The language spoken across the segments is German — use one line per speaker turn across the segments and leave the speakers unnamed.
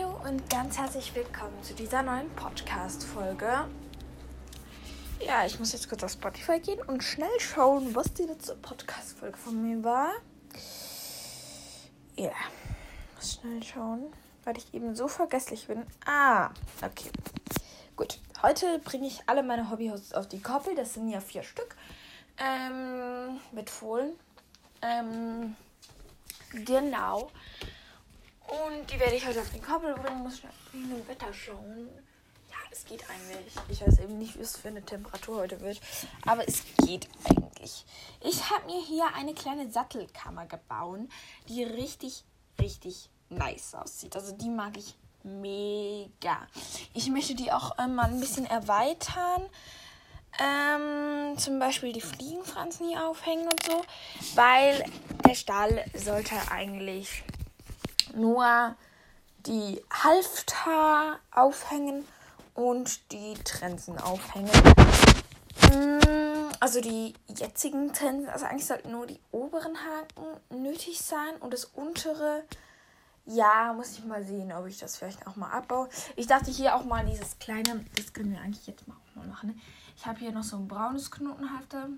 Hallo und ganz herzlich willkommen zu dieser neuen Podcast-Folge. Ja, ich muss jetzt kurz auf Spotify gehen und schnell schauen, was die letzte Podcast-Folge von mir war. Ja, muss schnell schauen, weil ich eben so vergesslich bin. Ah, okay. Gut, heute bringe ich alle meine Hobbyhosts auf die Koppel. Das sind ja vier Stück. Ähm, mit Fohlen. Ähm, genau. Und die werde ich heute auf den Koppel bringen. Muss schnell in dem Wetter schauen. Ja, es geht eigentlich. Ich weiß eben nicht, wie es für eine Temperatur heute wird. Aber es geht eigentlich. Ich habe mir hier eine kleine Sattelkammer gebaut, die richtig, richtig nice aussieht. Also die mag ich mega. Ich möchte die auch äh, mal ein bisschen erweitern. Ähm, zum Beispiel die Fliegenfransen hier aufhängen und so. Weil der Stall sollte eigentlich nur die Halfter aufhängen und die Trensen aufhängen. Mm, also die jetzigen Trensen, also eigentlich sollten nur die oberen Haken nötig sein und das untere, ja, muss ich mal sehen, ob ich das vielleicht auch mal abbaue. Ich dachte hier auch mal dieses kleine, das können wir eigentlich jetzt mal auch mal machen. Ne? Ich habe hier noch so ein braunes Knotenhalfter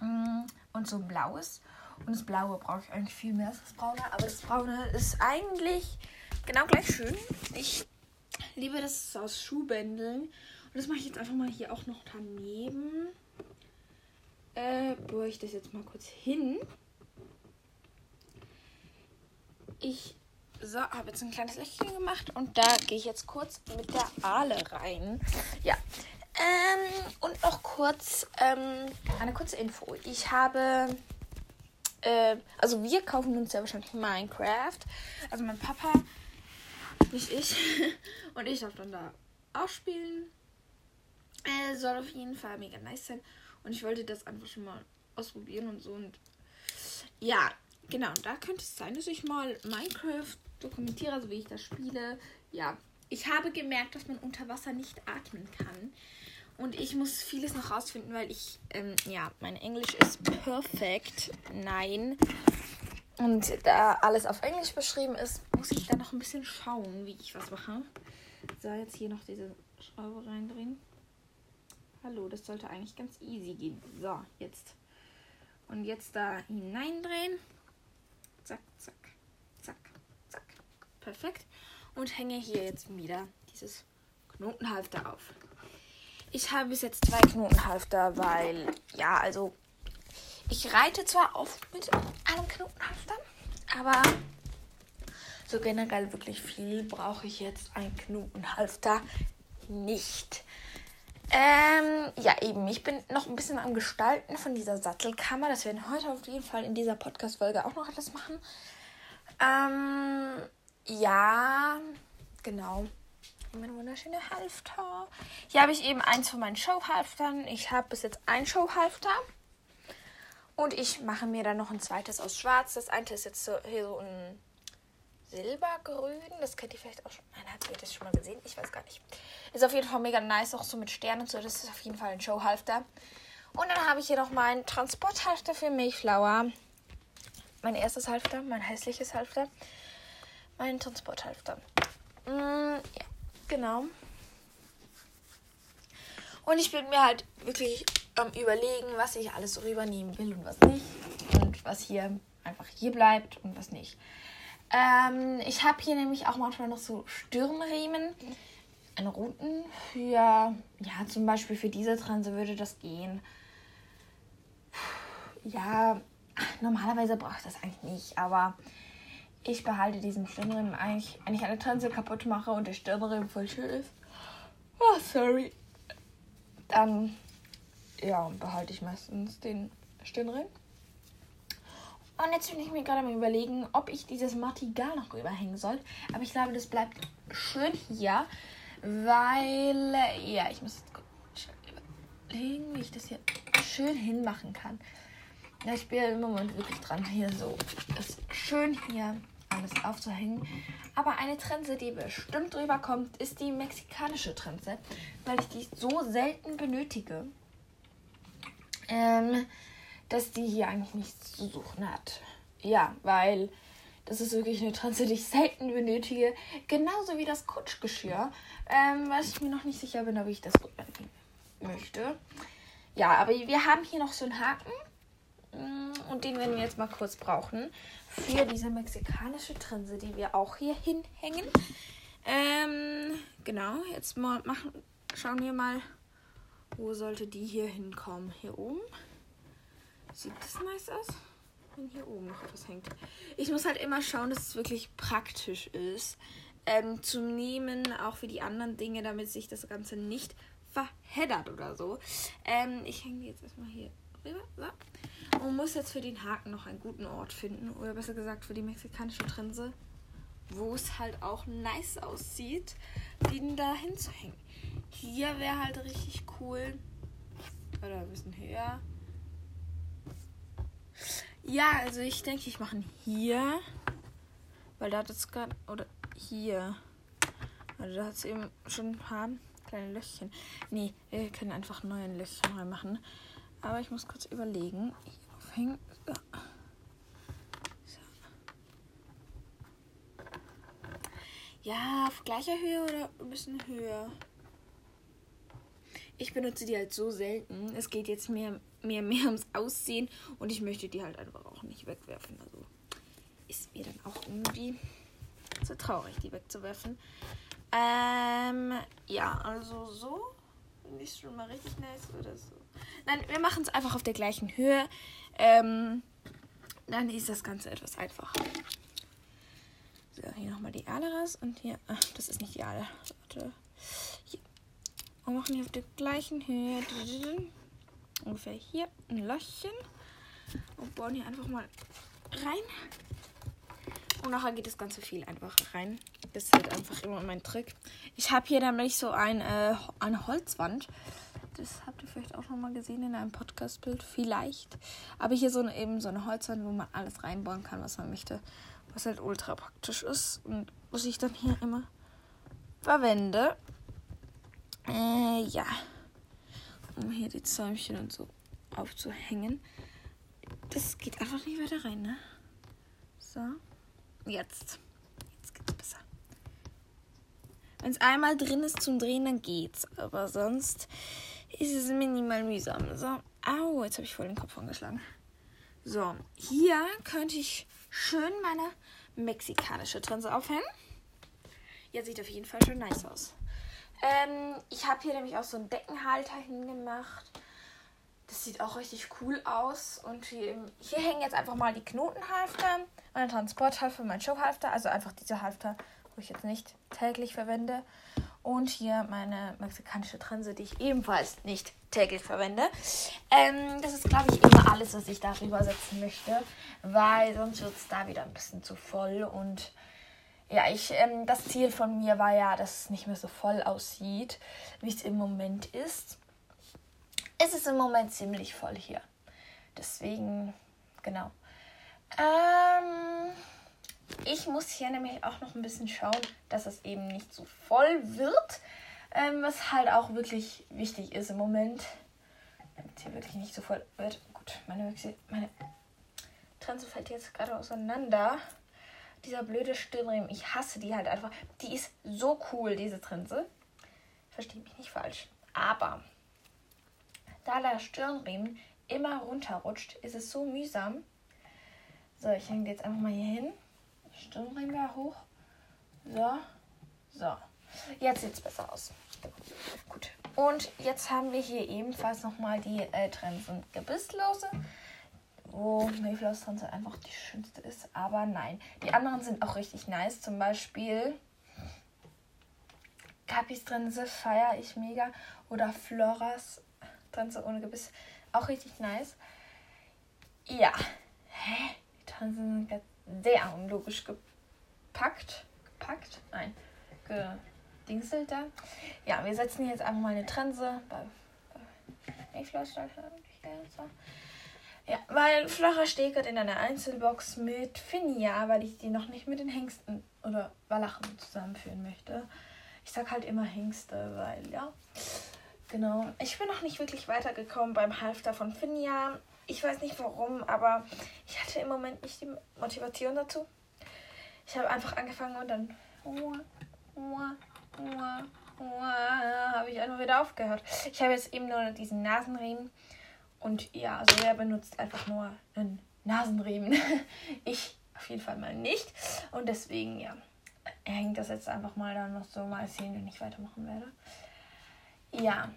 mm, und so ein blaues. Und das Blaue brauche ich eigentlich viel mehr als das Braune. Aber das Braune ist eigentlich genau gleich schön. Ich liebe das aus Schuhbändeln. Und das mache ich jetzt einfach mal hier auch noch daneben. Äh, bohre ich das jetzt mal kurz hin. Ich so, habe jetzt ein kleines Löchchen gemacht und da gehe ich jetzt kurz mit der Aale rein. Ja. Ähm, und noch kurz ähm, eine kurze Info. Ich habe äh, also wir kaufen uns ja wahrscheinlich Minecraft. Also mein Papa, nicht ich. Und ich darf dann da auch spielen. Äh, soll auf jeden Fall mega nice sein. Und ich wollte das einfach schon mal ausprobieren und so. Und ja, genau. Und da könnte es sein, dass ich mal Minecraft dokumentiere, also wie ich das spiele. Ja, ich habe gemerkt, dass man unter Wasser nicht atmen kann. Und ich muss vieles noch rausfinden, weil ich, ähm, ja, mein Englisch ist perfekt. Nein. Und da alles auf Englisch beschrieben ist, muss ich da noch ein bisschen schauen, wie ich was mache. So, jetzt hier noch diese Schraube reindrehen. Hallo, das sollte eigentlich ganz easy gehen. So, jetzt. Und jetzt da hineindrehen. Zack, zack, zack, zack. Perfekt. Und hänge hier jetzt wieder dieses Knotenhalfter auf. Ich habe bis jetzt zwei Knotenhalfter, weil, ja, also ich reite zwar oft mit einem Knotenhalfter, aber so generell wirklich viel brauche ich jetzt ein Knotenhalfter nicht. Ähm, ja, eben. Ich bin noch ein bisschen am Gestalten von dieser Sattelkammer. Das werden wir heute auf jeden Fall in dieser Podcast-Folge auch noch alles machen. Ähm, ja, genau mein wunderschöner Halfter. Hier habe ich eben eins von meinen Showhalftern. Ich habe bis jetzt ein Showhalfter. Und ich mache mir dann noch ein zweites aus Schwarz. Das eine ist jetzt so, hier so ein Silbergrün. Das kennt ihr vielleicht auch schon. Nein, habt ihr das schon mal gesehen? Ich weiß gar nicht. Ist auf jeden Fall mega nice, auch so mit Sternen und so. Das ist auf jeden Fall ein Showhalfter. Und dann habe ich hier noch meinen Transporthalfter für Milchflower. Mein erstes Halfter, mein hässliches Halfter. Mein Transporthalfter. Mm, ja. Genau. Und ich bin mir halt wirklich am überlegen, was ich alles so rübernehmen will und was nicht. Und was hier einfach hier bleibt und was nicht. Ähm, ich habe hier nämlich auch manchmal noch so Stirnriemen. Einen roten für, ja, zum Beispiel für diese Transe würde das gehen. Ja, normalerweise brauche ich das eigentlich nicht, aber ich behalte diesen Stirnriemen eigentlich, wenn ich eine Trense kaputt mache und der Stirnriemen voll schön ist. Oh, sorry. Dann, ja, behalte ich meistens den Stirnriemen. Und jetzt bin ich mir gerade mal überlegen, ob ich dieses Martigal noch rüberhängen soll. Aber ich glaube, das bleibt schön hier, weil, ja, ich muss jetzt überlegen, wie ich das hier schön hinmachen kann. Ja, ich bin im Moment wirklich dran, hier so das schön hier alles aufzuhängen. Aber eine Trense, die bestimmt drüber kommt, ist die mexikanische Trense, weil ich die so selten benötige, ähm, dass die hier eigentlich nichts zu suchen hat. Ja, weil Das ist wirklich eine Transe, die ich selten benötige. Genauso wie das Kutschgeschirr. Ähm, was ich mir noch nicht sicher bin, ob ich das gut angehen möchte. Ja, aber wir haben hier noch so einen Haken. Mm, und den werden wir jetzt mal kurz brauchen. Für diese mexikanische Trense, die wir auch hier hinhängen. Ähm, genau, jetzt mal machen, schauen wir mal, wo sollte die hier hinkommen. Hier oben. Sieht das nice aus? Wenn hier oben noch etwas hängt. Ich muss halt immer schauen, dass es wirklich praktisch ist. Ähm, zum Nehmen, auch für die anderen Dinge, damit sich das Ganze nicht verheddert oder so. Ähm, ich hänge die jetzt erstmal hier rüber. So. Und muss jetzt für den Haken noch einen guten Ort finden. Oder besser gesagt für die mexikanische Trense. Wo es halt auch nice aussieht, den da hinzuhängen. Hier wäre halt richtig cool. Oder ein bisschen höher. Ja, also ich denke, ich mache hier. Weil da hat es gerade. Oder hier. Also da hat es eben schon ein paar kleine Löchchen. Nee, wir können einfach neue Löchchen reinmachen. Aber ich muss kurz überlegen. Aufhängen. So. So. Ja, auf gleicher Höhe oder ein bisschen höher? Ich benutze die halt so selten. Es geht jetzt mehr, mehr, mehr ums Aussehen und ich möchte die halt einfach auch nicht wegwerfen. Also ist mir dann auch irgendwie so traurig, die wegzuwerfen. Ähm, ja, also so. Finde ich schon mal richtig nice oder so. Nein, wir machen es einfach auf der gleichen Höhe. Ähm, dann ist das Ganze etwas einfacher. So, hier nochmal die Aale raus und hier. Ach, das ist nicht die Aale. Warte. Hier. Und machen hier auf der gleichen Höhe. Ungefähr hier ein Löchchen. Und bauen hier einfach mal rein. Und nachher geht das Ganze viel einfacher rein. Das ist halt einfach immer mein Trick. Ich habe hier nämlich so ein, äh, eine Holzwand. Das habt ihr vielleicht auch schon mal gesehen in einem Podcast-Bild. Vielleicht. Aber hier so eine, eben so eine Holzwand, wo man alles reinbauen kann, was man möchte. Was halt ultra praktisch ist. Und was ich dann hier immer verwende. Äh, ja. Um hier die Zäumchen und so aufzuhängen. Das geht einfach nicht weiter rein, ne? So. Jetzt. Jetzt geht's besser. Wenn es einmal drin ist zum Drehen, dann geht's. Aber sonst ist es minimal mühsam. So. Au, jetzt habe ich voll den Kopf angeschlagen. So, hier könnte ich schön meine mexikanische Trense aufhängen. Ja, sieht auf jeden Fall schon nice aus. Ähm, ich habe hier nämlich auch so einen Deckenhalter hingemacht. Das sieht auch richtig cool aus. Und hier, hier hängen jetzt einfach mal die Knotenhalfter, mein Transporthalfter, mein Showhalfter. Also einfach diese Halfter, wo ich jetzt nicht täglich verwende. Und hier meine mexikanische Trense, die ich ebenfalls nicht täglich verwende. Ähm, das ist, glaube ich, immer alles, was ich darüber setzen möchte. Weil sonst wird es da wieder ein bisschen zu voll. Und ja, ich, ähm, das Ziel von mir war ja, dass es nicht mehr so voll aussieht, wie es im Moment ist ist es im Moment ziemlich voll hier. Deswegen, genau. Ähm, ich muss hier nämlich auch noch ein bisschen schauen, dass es eben nicht so voll wird. Ähm, was halt auch wirklich wichtig ist im Moment. Damit es hier wirklich nicht so voll wird. Gut, meine, meine Trense fällt jetzt gerade auseinander. Dieser blöde Stirnriemen, ich hasse die halt einfach. Die ist so cool, diese Trense. Verstehe mich nicht falsch. Aber da der Stirnriemen immer runterrutscht, ist es so mühsam. So, ich hänge jetzt einfach mal hier hin. Stirnriemen wieder hoch. So, so. Jetzt sieht es besser aus. Gut. Und jetzt haben wir hier ebenfalls nochmal die äh, Trensen Gebisslose, wo Mayflower's Trense einfach die schönste ist. Aber nein, die anderen sind auch richtig nice. Zum Beispiel Capis Trense feiere ich mega. Oder Floras Tanze ohne Gebiss. Auch richtig nice. Ja. Hä? Die Tanzen sind sehr unlogisch gepackt. Gepackt? Nein. Gedingselt da. Ja, wir setzen jetzt einfach mal eine Trense bei, bei ja, weil flacher Stegert in einer Einzelbox mit Finja, weil ich die noch nicht mit den Hengsten oder Walachen zusammenführen möchte. Ich sag halt immer Hengste, weil ja. Genau. Ich bin noch nicht wirklich weitergekommen beim Halfter von Finja. Ich weiß nicht warum, aber ich hatte im Moment nicht die Motivation dazu. Ich habe einfach angefangen und dann habe ich einfach wieder aufgehört. Ich habe jetzt eben nur diesen Nasenriemen und ja, also er benutzt einfach nur einen Nasenriemen. ich auf jeden Fall mal nicht und deswegen ja, hängt das jetzt einfach mal dann noch so mal sehen, wenn ich weitermachen werde. Ja,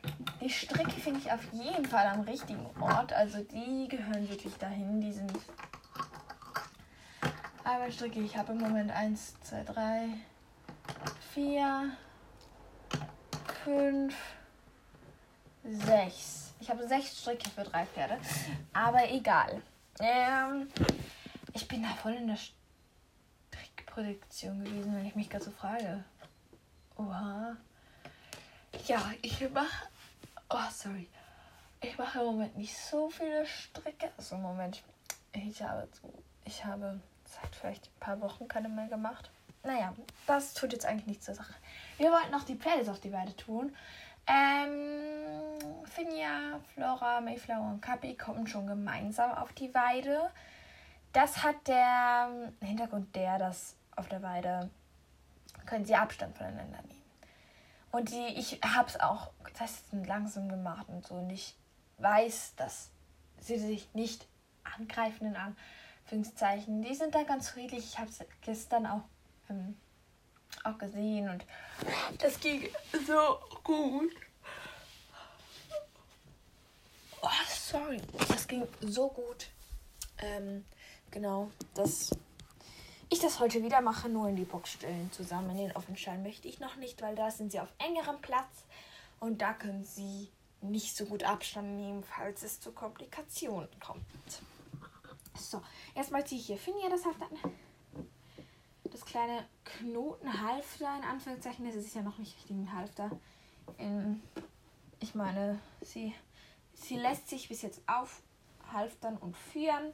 die Stricke finde ich auf jeden Fall am richtigen Ort. Also die gehören wirklich dahin. Die sind aber Stricke. Ich habe im Moment 1, 2, 3, 4, 5, 6. Ich habe sechs Stricke für drei Pferde. Aber egal. Ähm, ich bin da voll in der Strickproduktion gewesen, wenn ich mich gerade so frage. Oha. Ja, ich mache. Oh, sorry. Ich mache im Moment nicht so viele Stricke. Also im Moment. Ich habe, ich habe seit vielleicht ein paar Wochen keine mehr gemacht. Naja, das tut jetzt eigentlich nichts zur Sache. Wir wollten noch die Playlists auf die Weide tun. Ähm, Finja, Flora, Mayflower und Kapi kommen schon gemeinsam auf die Weide. Das hat der Hintergrund der, dass auf der Weide können sie Abstand voneinander nehmen. Und die, ich habe es auch heißt, langsam gemacht und so. Und ich weiß, dass sie sich nicht angreifen, in Anführungszeichen. Die sind da ganz friedlich. Ich habe es gestern auch, ähm, auch gesehen und das ging so gut. Oh, sorry. Das ging so gut. Ähm, genau, das ich das heute wieder mache, nur in die Box stellen zusammen. In den Offenschein möchte ich noch nicht, weil da sind sie auf engerem Platz und da können sie nicht so gut Abstand nehmen, falls es zu Komplikationen kommt. So, erstmal ziehe ich hier Finja das Halfter an. Das kleine Knotenhalfter, in Anführungszeichen, das ist ja noch nicht richtig ein Halfter. In, ich meine, sie, sie lässt sich bis jetzt aufhalftern und führen.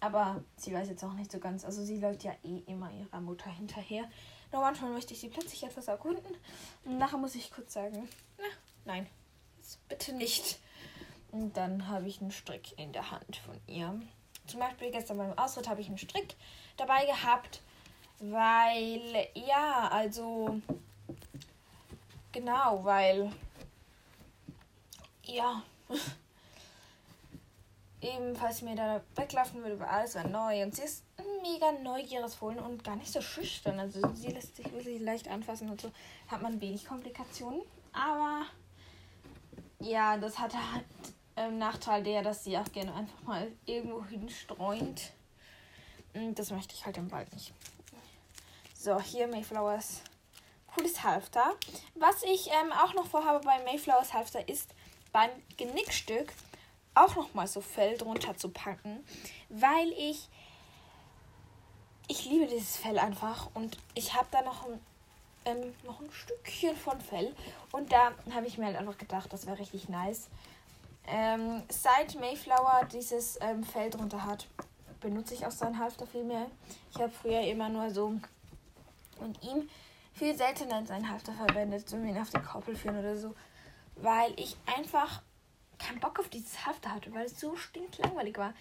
Aber sie weiß jetzt auch nicht so ganz. Also sie läuft ja eh immer ihrer Mutter hinterher. Nur manchmal möchte ich sie plötzlich etwas erkunden. Und nachher muss ich kurz sagen, na, nein, bitte nicht. Und dann habe ich einen Strick in der Hand von ihr. Zum Beispiel gestern beim Ausritt habe ich einen Strick dabei gehabt, weil, ja, also, genau, weil, ja, ebenfalls mir da weglaufen würde, weil alles war neu. Und sie ist mega neugieriges Fohlen und gar nicht so schüchtern. Also sie lässt sich wirklich leicht anfassen und so hat man wenig Komplikationen. Aber ja, das hat halt ähm, Nachteil der, dass sie auch gerne einfach mal irgendwo hinstreunt. Und das möchte ich halt im Wald nicht. So, hier Mayflowers cooles Halfter. Was ich ähm, auch noch vorhabe bei Mayflowers Halfter ist beim Genickstück auch noch mal so Fell drunter zu packen, weil ich ich liebe dieses Fell einfach und ich habe da noch ein, ähm, noch ein Stückchen von Fell und da habe ich mir halt einfach gedacht, das wäre richtig nice. Ähm, seit Mayflower dieses ähm, Fell drunter hat, benutze ich auch seinen Halfter viel mehr. Ich habe früher immer nur so und ihm viel seltener seinen Halfter verwendet, um ihn auf den Koppel führen oder so, weil ich einfach keinen Bock auf dieses Halfter hatte, weil es so stinklangweilig war.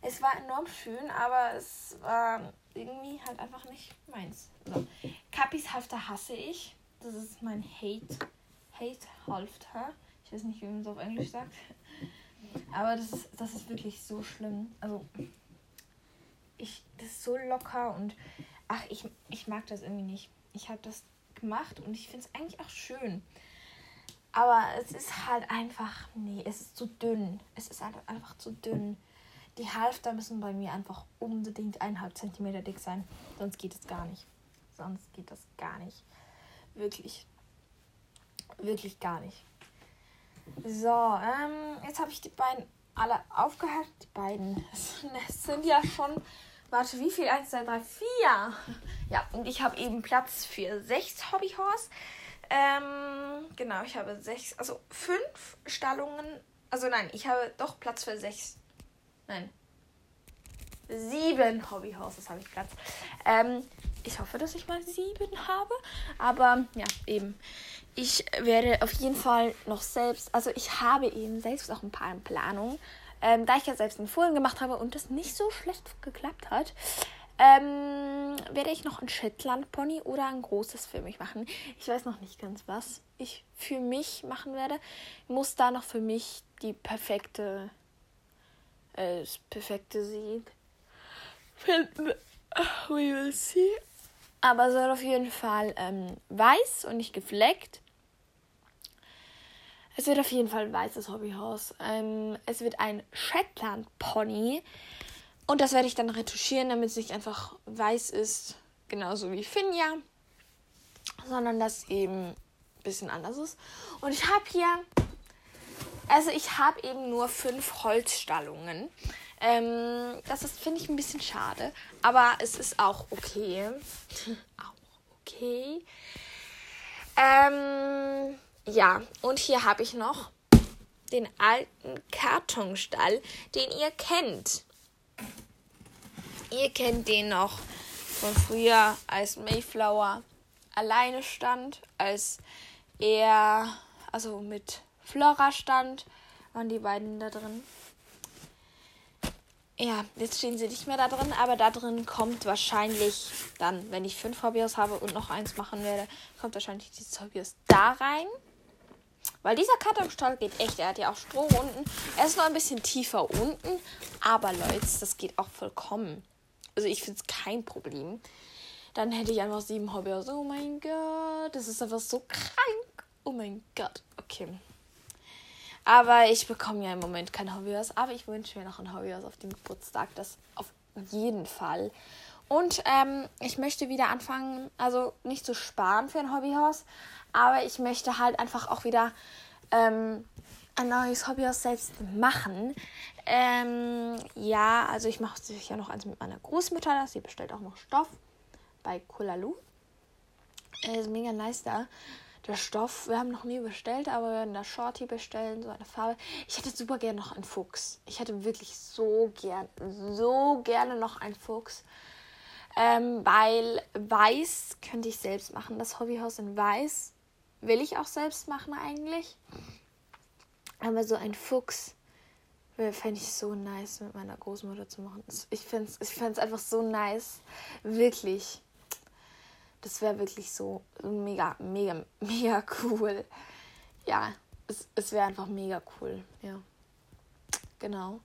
Es war enorm schön, aber es war irgendwie halt einfach nicht meins. So. Kapis Halfter hasse ich. Das ist mein Hate. Hate Halfter. Ich weiß nicht, wie man es auf Englisch sagt. Aber das ist, das ist wirklich so schlimm. Also, ich, das ist so locker und ach, ich, ich mag das irgendwie nicht. Ich habe das gemacht und ich finde es eigentlich auch schön. Aber es ist halt einfach, nee, es ist zu dünn. Es ist einfach zu dünn. Die Halfter müssen bei mir einfach unbedingt eineinhalb Zentimeter dick sein. Sonst geht es gar nicht. Sonst geht das gar nicht. Wirklich. Wirklich gar nicht. So, ähm, jetzt habe ich die beiden alle aufgehört. Die beiden. Es sind ja schon. Warte, wie viel? Eins, zwei, drei, vier. Ja, und ich habe eben Platz für sechs Hobbyhorse. Ähm, genau, ich habe sechs, also fünf Stallungen. Also nein, ich habe doch Platz für sechs. Nein. Sieben Hobbyhorses habe ich Platz. Ähm, ich hoffe, dass ich mal sieben habe. Aber ja, eben. Ich werde auf jeden Fall noch selbst, also ich habe eben selbst auch ein paar in Planung. Ähm, da ich ja selbst einen Fohlen gemacht habe und das nicht so schlecht geklappt hat, ähm, werde ich noch ein Shetland-Pony oder ein großes für mich machen. Ich weiß noch nicht ganz, was ich für mich machen werde. Muss da noch für mich die perfekte, äh, das perfekte Sieg finden. We will see. Aber soll auf jeden Fall ähm, weiß und nicht gefleckt. Es wird auf jeden Fall ein weißes Hobbyhaus. Ähm, es wird ein Shetland Pony. Und das werde ich dann retuschieren, damit es nicht einfach weiß ist, genauso wie Finja, sondern das eben ein bisschen anders ist. Und ich habe hier, also ich habe eben nur fünf Holzstallungen. Ähm, das ist, finde ich, ein bisschen schade, aber es ist auch okay. auch okay. Ähm, ja, und hier habe ich noch den alten Kartonstall, den ihr kennt. Ihr kennt den noch von früher, als Mayflower alleine stand, als er, also mit Flora stand, waren die beiden da drin. Ja, jetzt stehen sie nicht mehr da drin, aber da drin kommt wahrscheinlich dann, wenn ich fünf Hobbys habe und noch eins machen werde, kommt wahrscheinlich dieses Hobbys da rein. Weil dieser Kartonstall geht echt, er hat ja auch Strom unten. Er ist noch ein bisschen tiefer unten, aber Leute, das geht auch vollkommen. Also ich finde es kein Problem. Dann hätte ich einfach sieben Hobbys. Oh mein Gott, das ist einfach so krank. Oh mein Gott. Okay. Aber ich bekomme ja im Moment kein Hobbyhaus. Aber ich wünsche mir noch ein Hobbyhaus auf dem Geburtstag. Das auf jeden Fall. Und ähm, ich möchte wieder anfangen, also nicht zu sparen für ein Hobbyhaus, aber ich möchte halt einfach auch wieder ähm, ein neues Hobbyhaus selbst machen. Ähm, ja, also ich mache sicher noch eins mit meiner Großmutter. Sie bestellt auch noch Stoff bei Kulalu. Äh, ist mega nice da der Stoff, wir haben noch nie bestellt, aber wir werden da Shorty bestellen, so eine Farbe. Ich hätte super gerne noch einen Fuchs. Ich hätte wirklich so gern, so gerne noch einen Fuchs. Ähm, weil weiß könnte ich selbst machen. Das Hobbyhaus in weiß will ich auch selbst machen eigentlich. Aber so ein Fuchs fände ich so nice mit meiner Großmutter zu machen. Ich fände es ich einfach so nice. Wirklich. Das wäre wirklich so mega, mega, mega cool. Ja, es, es wäre einfach mega cool. Ja. Genau.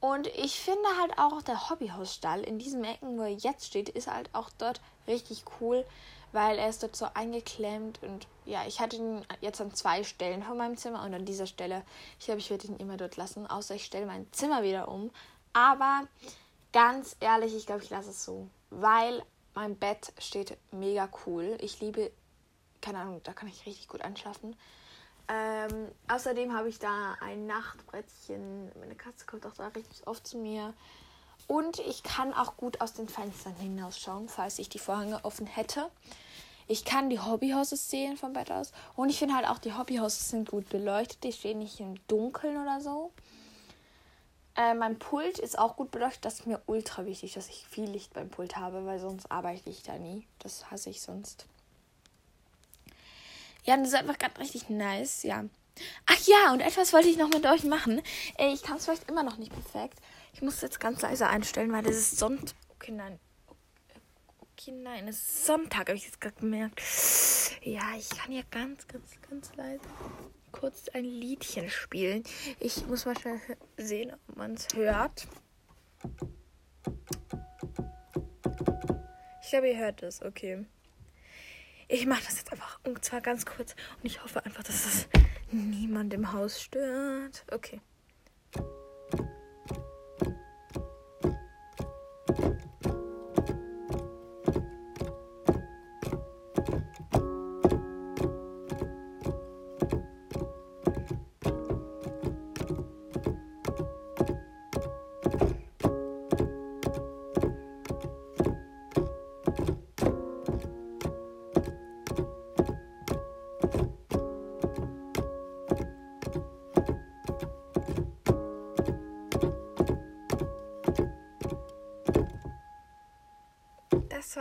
Und ich finde halt auch der Hobbyhausstall in diesem Ecken, wo er jetzt steht, ist halt auch dort richtig cool, weil er ist dort so eingeklemmt und ja, ich hatte ihn jetzt an zwei Stellen von meinem Zimmer und an dieser Stelle, ich glaube, ich werde ihn immer dort lassen, außer ich stelle mein Zimmer wieder um. Aber ganz ehrlich, ich glaube, ich lasse es so, weil mein Bett steht mega cool. Ich liebe, keine Ahnung, da kann ich richtig gut einschlafen. Ähm, außerdem habe ich da ein Nachtbrettchen. Meine Katze kommt auch da richtig oft zu mir. Und ich kann auch gut aus den Fenstern hinausschauen, falls ich die Vorhänge offen hätte. Ich kann die Hobbyhouses sehen vom Bett aus. Und ich finde halt auch, die Hobbyhouses sind gut beleuchtet. Die stehen nicht im Dunkeln oder so. Äh, mein Pult ist auch gut beleuchtet. Das ist mir ultra wichtig, dass ich viel Licht beim Pult habe, weil sonst arbeite ich da nie. Das hasse ich sonst. Ja, das ist einfach gerade richtig nice, ja. Ach ja, und etwas wollte ich noch mit euch machen. Äh, ich kann es vielleicht immer noch nicht perfekt. Ich muss es jetzt ganz leise einstellen, weil es ist Sonntag. Okay, nein. Okay, nein, es ist Sonntag, habe ich jetzt gerade gemerkt. Ja, ich kann hier ganz, ganz, ganz leise kurz ein Liedchen spielen. Ich muss mal schnell sehen, ob man es hört. Ich glaube, ihr hört es. Okay. Ich mache das jetzt einfach und zwar ganz kurz und ich hoffe einfach, dass es niemand im Haus stört. Okay.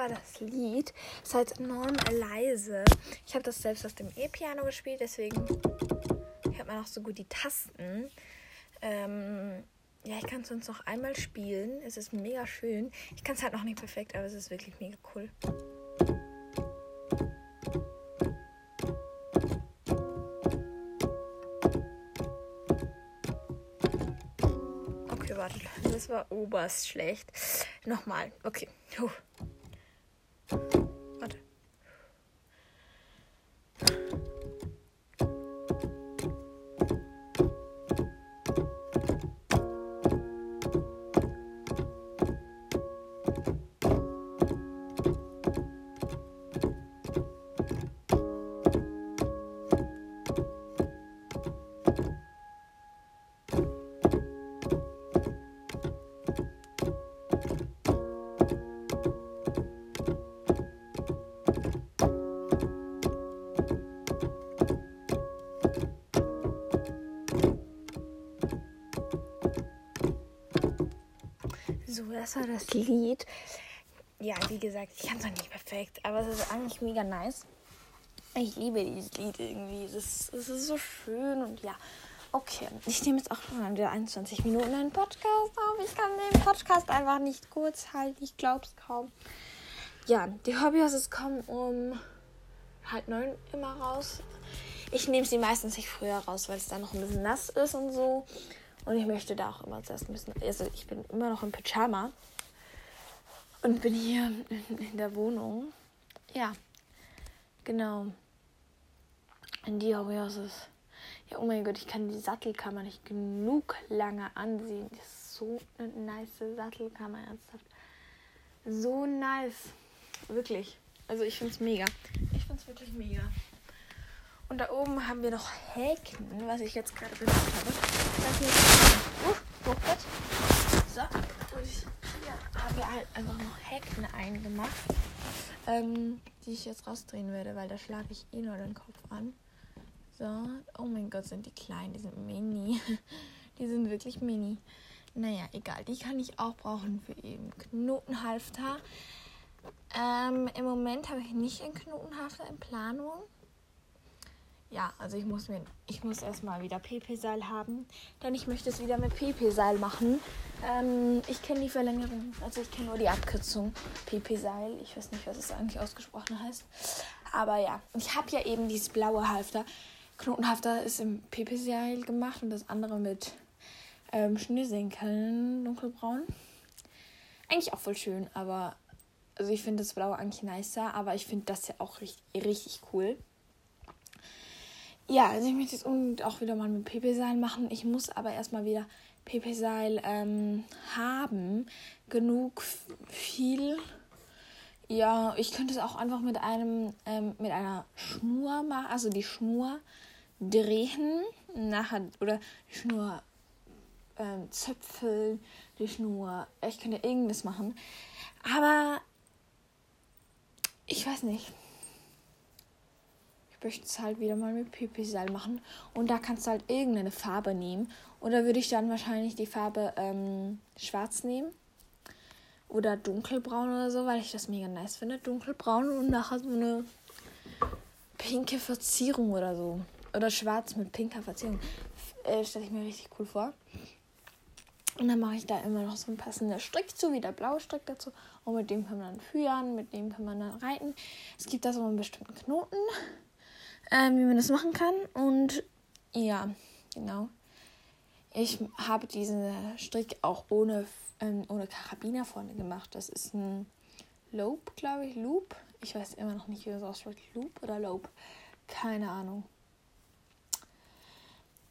Das Lied. Es ist halt enorm leise. Ich habe das selbst auf dem E-Piano gespielt, deswegen hört man auch so gut die Tasten. Ähm, ja, ich kann es uns noch einmal spielen. Es ist mega schön. Ich kann es halt noch nicht perfekt, aber es ist wirklich mega cool. Okay, warte. Das war oberst schlecht. Nochmal. Okay. Puh. Das war das Lied. Ja, wie gesagt, ich kann es noch nicht perfekt, aber es ist eigentlich mega nice. Ich liebe dieses Lied irgendwie. Es ist, es ist so schön und ja. Okay, ich nehme jetzt auch schon wieder 21 Minuten einen Podcast auf. Ich kann den Podcast einfach nicht kurz halten. Ich glaube es kaum. Ja, die Hobbys kommen um halb neun immer raus. Ich nehme sie meistens nicht früher raus, weil es dann noch ein bisschen nass ist und so. Und ich möchte da auch immer zuerst ein bisschen. Also ich bin immer noch im Pyjama. Und bin hier in, der Wohnung. Ja. Genau. In die ist. Ja, oh mein Gott, ich kann die Sattelkammer nicht genug lange ansehen. Das ist so eine nice Sattelkammer, ernsthaft. So nice. Wirklich. Also ich finde es mega. Ich finde es wirklich mega. Und da oben haben wir noch Häken, was ich jetzt gerade benutzt habe. Uh, so, und hier haben wir halt einfach noch Häken eingemacht, ähm, die ich jetzt rausdrehen werde, weil da schlage ich eh nur den Kopf an. So, oh mein Gott, sind die klein, die sind mini. Die sind wirklich mini. Naja, egal, die kann ich auch brauchen für eben Knotenhalfter. Ähm, Im Moment habe ich nicht einen Knotenhalfter in Planung ja, also ich muss mir, ich muss erstmal wieder PP-Seil haben, denn ich möchte es wieder mit PP-Seil machen. Ähm, ich kenne die Verlängerung, also ich kenne nur die Abkürzung PP-Seil. Ich weiß nicht, was es eigentlich ausgesprochen heißt. Aber ja, ich habe ja eben dieses blaue Halfter. Knotenhalfter ist im PP-Seil gemacht und das andere mit ähm, Schnürsenkeln, dunkelbraun. Eigentlich auch voll schön, aber also ich finde das blaue eigentlich nicer, aber ich finde das ja auch richtig, richtig cool. Ja, also ich möchte jetzt unbedingt auch wieder mal mit PP-Seil machen. Ich muss aber erstmal wieder PP-Seil ähm, haben. Genug viel. Ja, ich könnte es auch einfach mit einem, ähm, mit einer Schnur machen, also die Schnur drehen, nachher, oder die Schnur ähm, zöpfeln, die Schnur, ich könnte irgendwas machen. Aber ich weiß nicht ich möchte es halt wieder mal mit PP-Seil machen. Und da kannst du halt irgendeine Farbe nehmen. Da würde ich dann wahrscheinlich die Farbe ähm, schwarz nehmen. Oder dunkelbraun oder so, weil ich das mega nice finde. Dunkelbraun und nachher so eine pinke Verzierung oder so. Oder schwarz mit pinker Verzierung. Äh, Stelle ich mir richtig cool vor. Und dann mache ich da immer noch so einen passenden Strick zu, wie der blaue Strick dazu. Und mit dem kann man dann führen, mit dem kann man dann reiten. Es gibt da so einen bestimmten Knoten ähm, wie man das machen kann. Und ja, genau. Ich habe diesen Strick auch ohne, ähm, ohne Karabiner vorne gemacht. Das ist ein Loop, glaube ich. Loop. Ich weiß immer noch nicht, wie das ausspricht. Loop oder Loop. Keine Ahnung.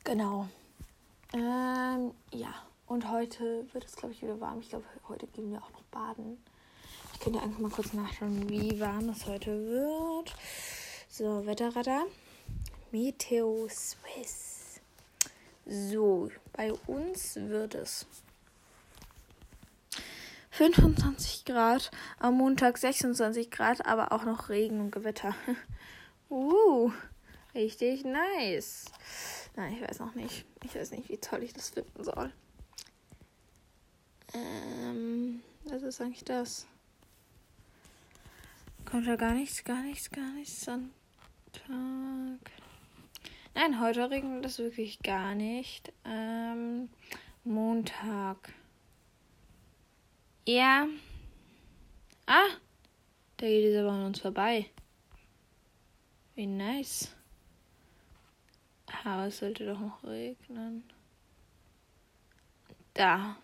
Genau. Ähm, ja. Und heute wird es, glaube ich, wieder warm. Ich glaube, heute gehen wir auch noch baden. Ich könnte einfach mal kurz nachschauen, wie warm es heute wird. So, Wetterradar. Meteo Swiss. So, bei uns wird es 25 Grad, am Montag 26 Grad, aber auch noch Regen und Gewitter. uh, richtig nice. Nein, ich weiß noch nicht. Ich weiß nicht, wie toll ich das finden soll. Ähm, was ist eigentlich das? Kommt da gar nichts, gar nichts, gar nichts an. Tag. Nein, heute regnet es wirklich gar nicht. Ähm, Montag. Ja. Ah, da geht es aber an uns vorbei. Wie nice. Aber es sollte doch noch regnen. Da.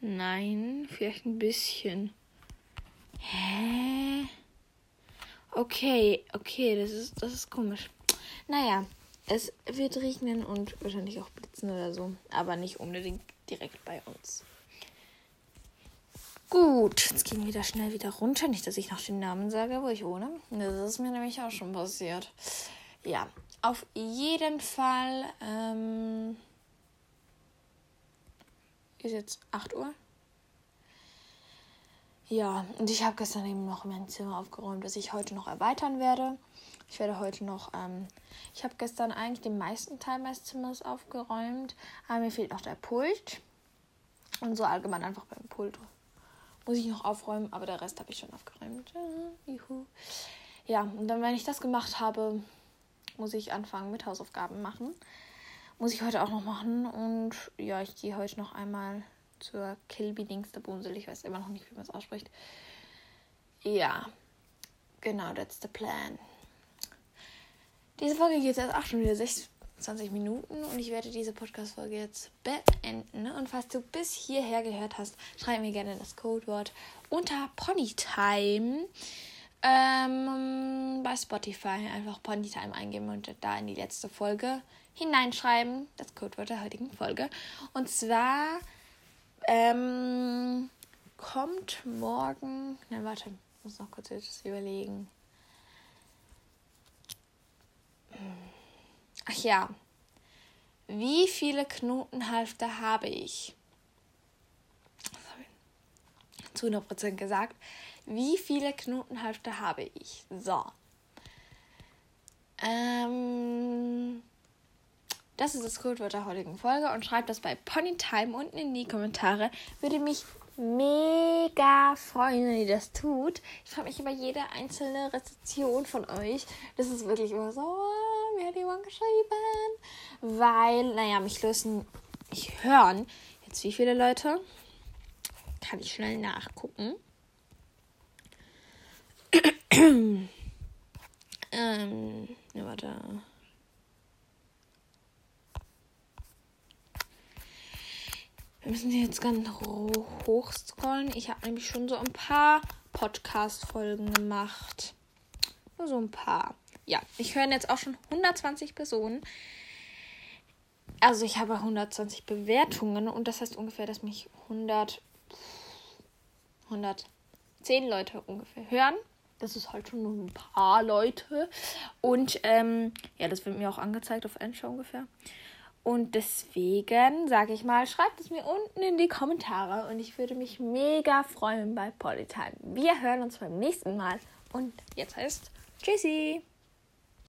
Nein, vielleicht ein bisschen. Hä? Okay, okay, das ist, das ist komisch. Naja, es wird regnen und wahrscheinlich auch blitzen oder so, aber nicht unbedingt direkt bei uns. Gut, jetzt gehen wir da schnell wieder runter. Nicht, dass ich noch den Namen sage, wo ich wohne. Das ist mir nämlich auch schon passiert. Ja, auf jeden Fall. Ähm, ist jetzt 8 Uhr. Ja, und ich habe gestern eben noch mein Zimmer aufgeräumt, das ich heute noch erweitern werde. Ich werde heute noch, ähm, ich habe gestern eigentlich den meisten Teil meines Zimmers aufgeräumt, aber mir fehlt noch der Pult. Und so allgemein einfach beim Pult muss ich noch aufräumen, aber der Rest habe ich schon aufgeräumt. juhu. Ja, und dann, wenn ich das gemacht habe, muss ich anfangen mit Hausaufgaben machen. Muss ich heute auch noch machen. Und ja, ich gehe heute noch einmal zur Kilby Dingsterbumsel. Ich weiß immer noch nicht, wie man es ausspricht. Ja, genau, that's the plan. Diese Folge geht jetzt 8 Stunden 26 Minuten und ich werde diese Podcast-Folge jetzt beenden. Und falls du bis hierher gehört hast, schreib mir gerne das Codewort unter Ponytime ähm, bei Spotify. Einfach Ponytime eingeben und da in die letzte Folge hineinschreiben. Das Codewort der heutigen Folge. Und zwar ähm, kommt morgen. Ne, warte, ich muss noch kurz etwas überlegen. Ach ja. Wie viele Knotenhalfter habe ich? Zu 100% gesagt. Wie viele Knotenhalfter habe ich? So. Ähm, das ist das Codewort der heutigen Folge und schreibt das bei Ponytime unten in die Kommentare. Würde mich mega freuen, wenn ihr das tut. Ich freue mich über jede einzelne Rezension von euch. Das ist wirklich immer so, oh, mir hat jemand geschrieben. Weil, naja, mich lösen, ich hören jetzt wie viele Leute. Kann ich schnell nachgucken. ähm, ja, warte. Wir müssen jetzt ganz hoch scrollen. Ich habe nämlich schon so ein paar Podcast-Folgen gemacht. Nur so ein paar. Ja, ich höre jetzt auch schon 120 Personen. Also ich habe 120 Bewertungen und das heißt ungefähr, dass mich 100, 110 Leute ungefähr hören. Das ist halt schon nur ein paar Leute. Und ähm, ja, das wird mir auch angezeigt auf Endshow ungefähr. Und deswegen sage ich mal, schreibt es mir unten in die Kommentare und ich würde mich mega freuen bei Polytime. Wir hören uns beim nächsten Mal und jetzt heißt Tschüssi!